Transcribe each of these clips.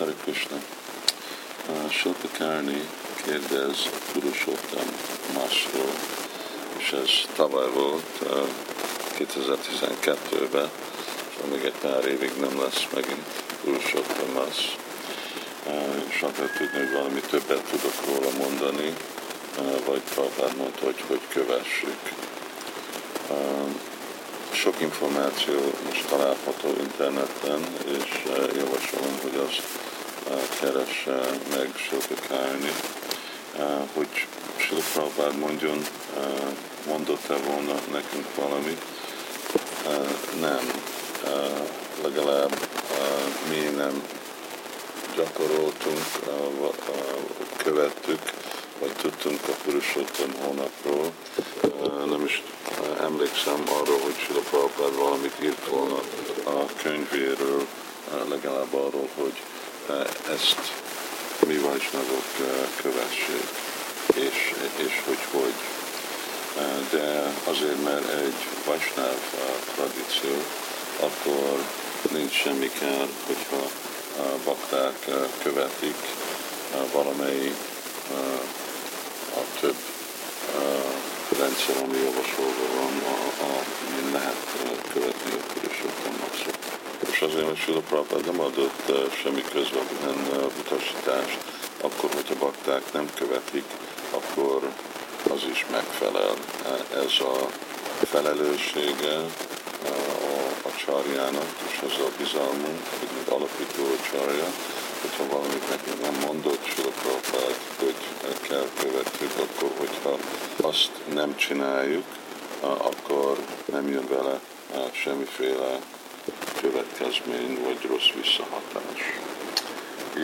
Hare Krishna. Karni kérdez Purushottam másról, és ez tavaly volt, uh, 2012-ben, és még egy pár évig nem lesz megint Purushottam más. És akar tudni, hogy valami többet tudok róla mondani, vagy Prabhupád mondta, hogy hogy kövessük. Sok információ most található interneten, és javasolom, hogy azt keresse meg Silpikálni, hogy Silprabád mondjon, mondott-e volna nekünk valamit. Nem, legalább mi nem gyakoroltunk, követtük, vagy tudtunk a Purusottam hónapról. Nem is emlékszem arról, hogy Sila Prabhupád valamit írt volna a könyvéről, legalább arról, hogy ezt mi vajsnagok kövessék, és, és hogy hogy. De azért, mert egy vajsnáv tradíció, akkor nincs semmi kár, hogyha bakták követik valamely a több rendszer, ami javasolva van, a, a, mi lehet követni a Purusottam napszok. És azért, hogy Sula Prabhupada nem adott semmi közvetlen utasítást, akkor, hogyha bakták nem követik, akkor az is megfelel. Ez a felelőssége a, a csarjának, és ez a bizalmunk, mint alapító csarja, hogyha valamit nekünk nem mondott Silapropát, hogy kell követjük, akkor hogyha azt nem csináljuk, akkor nem jön vele semmiféle következmény vagy rossz visszahatás.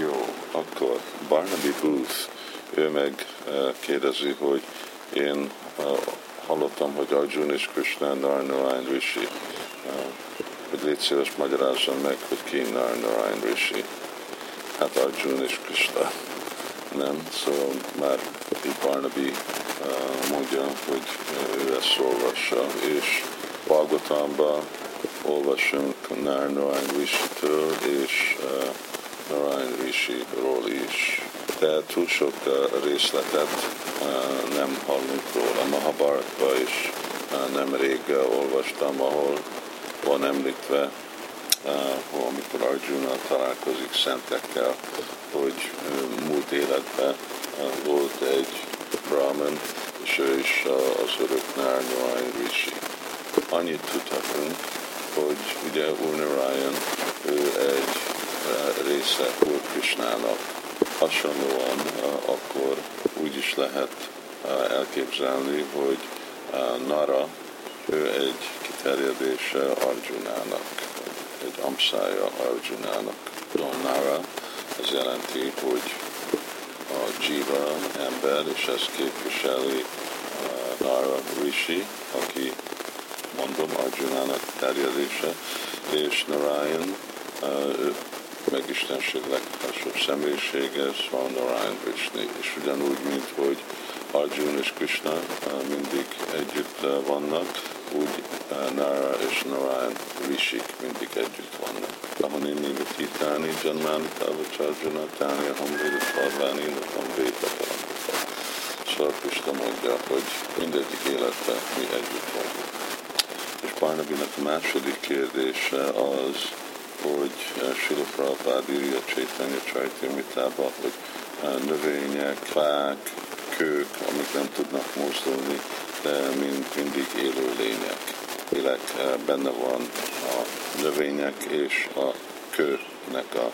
Jó, akkor Barnaby Booth, ő meg kérdezi, hogy én hallottam, hogy Arjun és Krishna Narnarayan Rishi, hogy légy szíves magyarázzon meg, hogy ki Narnarayan Rishi hát Arjun és Krishna. Nem, szóval már Barnaby mondja, hogy ő ezt olvassa, és Balgotamba olvasunk Narnarayan Rishi-től, és Narayan Rishi-ról is. De túl sok részletet nem hallunk róla. Mahabharatba is nemrég olvastam, ahol van említve amikor Arjuna találkozik szentekkel, hogy múlt életben volt egy Brahman, és ő is az örök Narnarayan Rishi. Annyit tudhatunk, hogy ugye Urnarayan, ő egy része Úr Krishnának. Hasonlóan akkor úgy is lehet elképzelni, hogy Nara, ő egy kiterjedése Arjunának egy amszája Arjunának, Donnára, ez jelenti, hogy a Jiva ember, és ezt képviseli uh, Nara Rishi, aki mondom Arjunának terjedése, és Narayan, uh, ő meg Istenség legfelsőbb személyisége, szóval Narayan Vishnu, és ugyanúgy, mint hogy Arjun és Krishna uh, mindig együtt vannak, úgy Nara és Narayan Rishik mindig együtt vannak. Ahon én Nivatitani, Janmani, Tavacsarjana, Tánia, Hamvéda, Sarváni, Natam, Véta, Szóval Krishna mondja, hogy mindegyik életben mi együtt vagyunk. És Barnabinak a második kérdése az, hogy Sila Prabhupád írja Csaitanya Csajtimitába, hogy növények, fák, kők, amik nem tudnak mozdulni, de mind, mindig élő lények. Élek benne van a növények és a kőnek a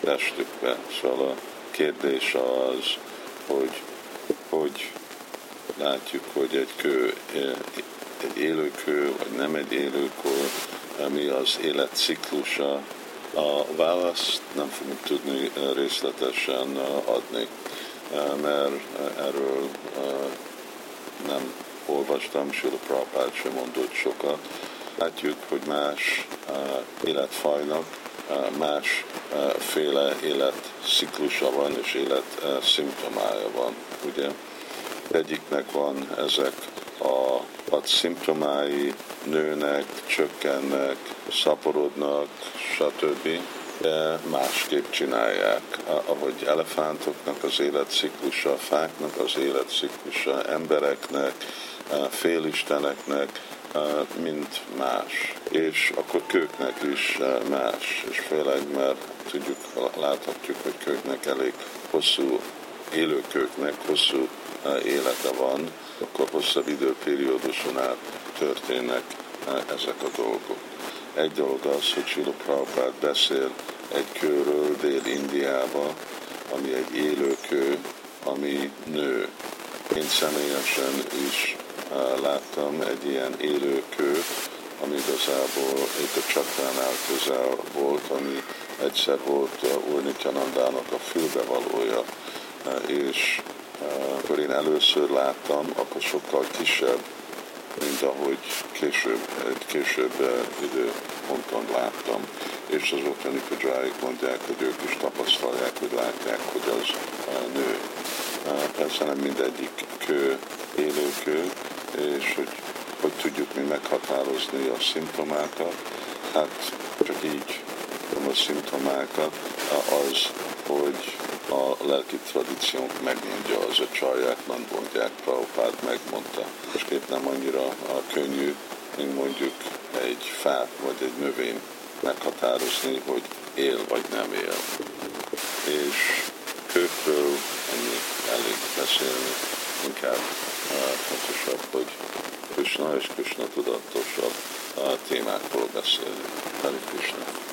testükbe. Szóval a kérdés az, hogy hogy látjuk, hogy egy kő, egy élő kő, vagy nem egy élő kő, eh, mi az életciklusa, a választ nem fogunk tudni részletesen adni, mert erről nem olvastam, Sula Prabhupád sem mondott sokat. Látjuk, hogy más életfajnak uh, más uh, féle életciklusa van, és élet uh, szimptomája van, ugye? Egyiknek van ezek a, a szimptomái, nőnek, csökkennek, szaporodnak, stb. De másképp csinálják. Ahogy elefántoknak az életciklusa, fáknak az életciklusa, embereknek, félisteneknek, mint más. És akkor kőknek is más. És főleg, mert tudjuk, láthatjuk, hogy kőknek elég hosszú élőkőknek hosszú élete van, akkor hosszabb időperióduson át történnek ezek a dolgok. Egy dolog az, hogy Sila Prabhupád beszél egy kőről Dél-Indiába, ami egy élőkő, ami nő. Én személyesen is láttam egy ilyen élőkő, ami igazából itt a Csakránál közel volt, ami egyszer volt Úr Nityanandának a fülbevalója, és akkor én először láttam, akkor sokkal kisebb, mint ahogy később, egy később időponton láttam. És az ottani kudzsáik mondják, hogy ők is tapasztalják, hogy látják, hogy az nő. Persze nem mindegyik kő, élőkő, és hogy, hogy tudjuk mi meghatározni a szimptomákat, hát csak így a szimptomákat, az, hogy a lelki tradíciónk megmondja, az a csaljákban mondják, Prabhupád megmondta. És kép nem annyira a könnyű, mint mondjuk egy fát vagy egy növény meghatározni, hogy él vagy nem él. És kőkről ennyi elég beszélni, inkább uh, fontosabb, hogy Krishna és Krishna tudatosabb uh, témákról beszélni. Hare Krishna.